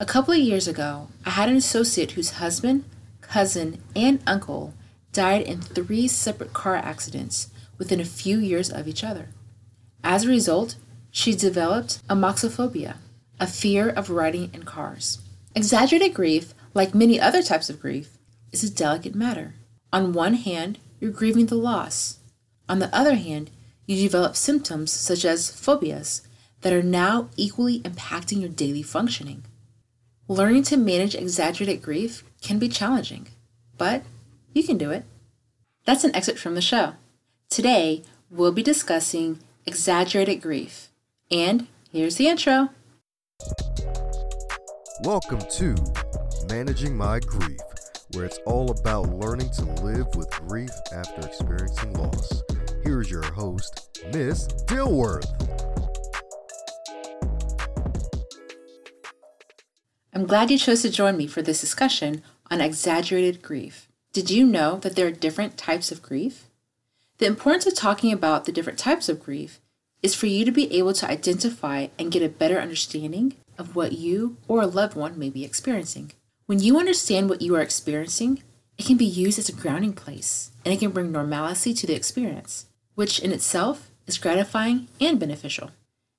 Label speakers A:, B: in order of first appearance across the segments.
A: A couple of years ago, I had an associate whose husband, cousin, and uncle died in three separate car accidents within a few years of each other. As a result, she developed amaxophobia, a fear of riding in cars. Exaggerated grief, like many other types of grief, is a delicate matter. On one hand, you're grieving the loss. On the other hand, you develop symptoms such as phobias that are now equally impacting your daily functioning. Learning to manage exaggerated grief can be challenging, but you can do it. That's an excerpt from the show. Today, we'll be discussing exaggerated grief. And here's the intro.
B: Welcome to Managing My Grief, where it's all about learning to live with grief after experiencing loss. Here's your host, Miss Dilworth.
A: I'm glad you chose to join me for this discussion on exaggerated grief. Did you know that there are different types of grief? The importance of talking about the different types of grief is for you to be able to identify and get a better understanding of what you or a loved one may be experiencing. When you understand what you are experiencing, it can be used as a grounding place and it can bring normalcy to the experience, which in itself is gratifying and beneficial.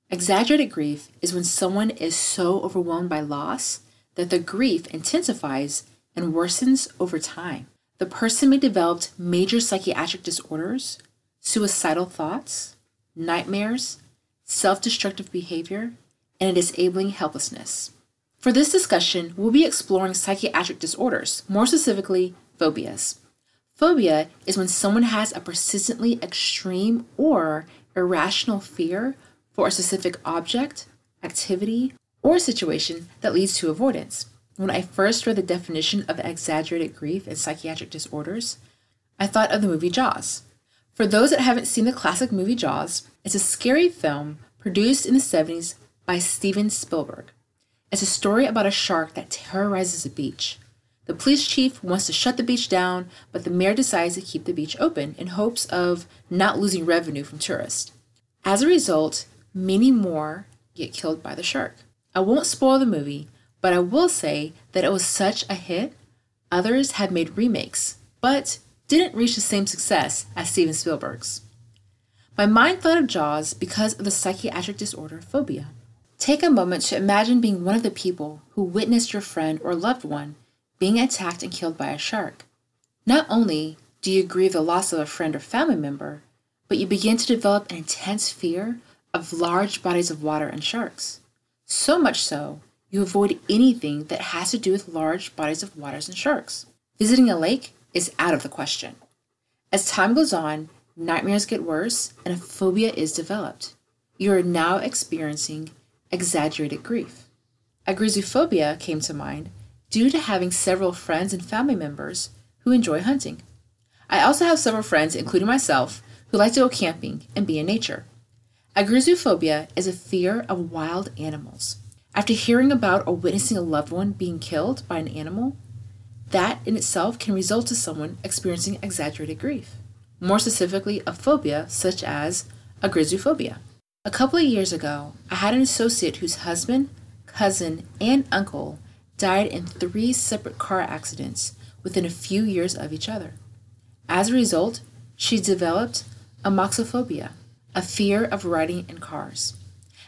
A: Exaggerated grief is when someone is so overwhelmed by loss that the grief intensifies and worsens over time. The person may develop major psychiatric disorders, suicidal thoughts, nightmares, self destructive behavior, and a disabling helplessness. For this discussion, we'll be exploring psychiatric disorders, more specifically, phobias. Phobia is when someone has a persistently extreme or irrational fear for a specific object, activity, or a situation that leads to avoidance. When I first read the definition of exaggerated grief and psychiatric disorders, I thought of the movie Jaws. For those that haven't seen the classic movie Jaws, it's a scary film produced in the 70s by Steven Spielberg. It's a story about a shark that terrorizes a beach. The police chief wants to shut the beach down, but the mayor decides to keep the beach open in hopes of not losing revenue from tourists. As a result, many more get killed by the shark. I won't spoil the movie, but I will say that it was such a hit, others have made remakes, but didn't reach the same success as Steven Spielberg's. My mind thought of Jaws because of the psychiatric disorder phobia. Take a moment to imagine being one of the people who witnessed your friend or loved one being attacked and killed by a shark. Not only do you grieve the loss of a friend or family member, but you begin to develop an intense fear of large bodies of water and sharks. So much so you avoid anything that has to do with large bodies of waters and sharks. Visiting a lake is out of the question. As time goes on, nightmares get worse and a phobia is developed. You are now experiencing exaggerated grief. Agoraphobic came to mind due to having several friends and family members who enjoy hunting. I also have several friends, including myself, who like to go camping and be in nature. Agoraphobic is a fear of wild animals. After hearing about or witnessing a loved one being killed by an animal, that in itself can result to someone experiencing exaggerated grief. More specifically, a phobia such as agoraphobic. A couple of years ago, I had an associate whose husband, cousin, and uncle died in three separate car accidents within a few years of each other. As a result, she developed amaxophobia, a fear of riding in cars.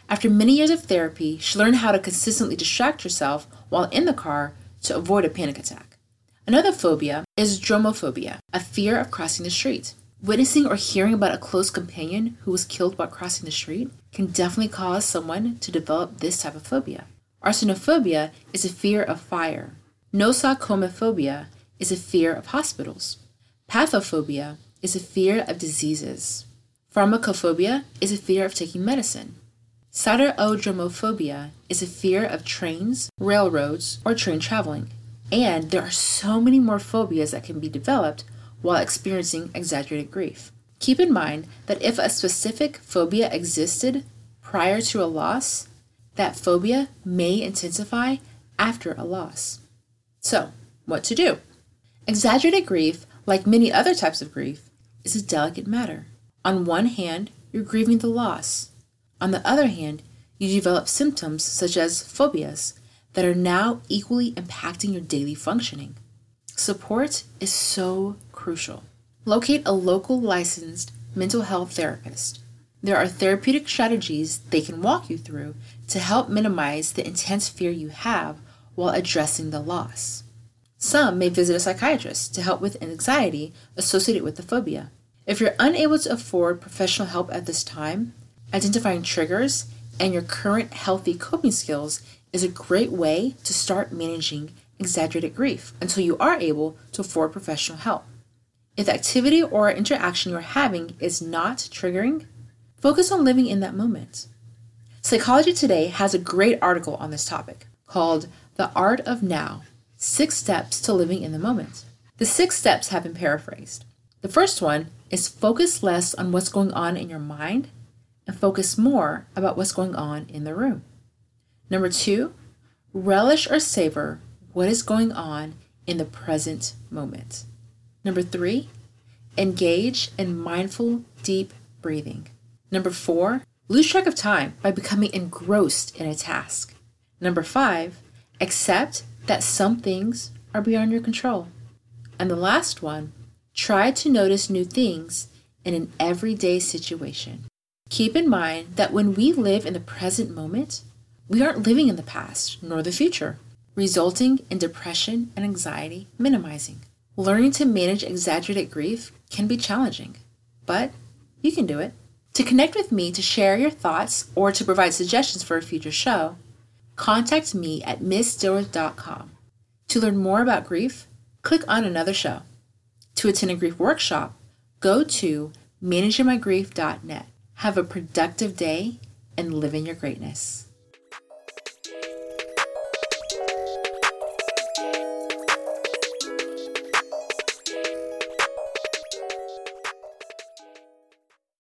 A: After many years of therapy, she learned how to consistently distract herself while in the car to avoid a panic attack. Another phobia is dromophobia, a fear of crossing the street. Witnessing or hearing about a close companion who was killed while crossing the street can definitely cause someone to develop this type of phobia. Arsenophobia is a fear of fire. Nosocomophobia is a fear of hospitals. Pathophobia is a fear of diseases. Pharmacophobia is a fear of taking medicine. Siderodromophobia is a fear of trains, railroads, or train traveling. And there are so many more phobias that can be developed while experiencing exaggerated grief. Keep in mind that if a specific phobia existed prior to a loss, that phobia may intensify after a loss. So, what to do? Exaggerated grief, like many other types of grief, is a delicate matter. On one hand, you're grieving the loss, on the other hand, you develop symptoms such as phobias that are now equally impacting your daily functioning. Support is so crucial. Locate a local licensed mental health therapist. There are therapeutic strategies they can walk you through to help minimize the intense fear you have while addressing the loss. Some may visit a psychiatrist to help with anxiety associated with the phobia. If you're unable to afford professional help at this time, identifying triggers and your current healthy coping skills is a great way to start managing exaggerated grief until you are able to afford professional help. If the activity or interaction you're having is not triggering, focus on living in that moment. Psychology Today has a great article on this topic called The Art of Now Six Steps to Living in the Moment. The six steps have been paraphrased. The first one is focus less on what's going on in your mind and focus more about what's going on in the room. Number two, relish or savor what is going on in the present moment. Number three, engage in mindful, deep breathing. Number four, lose track of time by becoming engrossed in a task. Number five, accept that some things are beyond your control. And the last one, try to notice new things in an everyday situation. Keep in mind that when we live in the present moment, we aren't living in the past nor the future, resulting in depression and anxiety minimizing. Learning to manage exaggerated grief can be challenging, but you can do it. To connect with me to share your thoughts or to provide suggestions for a future show, contact me at missdilworth.com. To learn more about grief, click on another show. To attend a grief workshop, go to managingmygrief.net. Have a productive day and live in your greatness.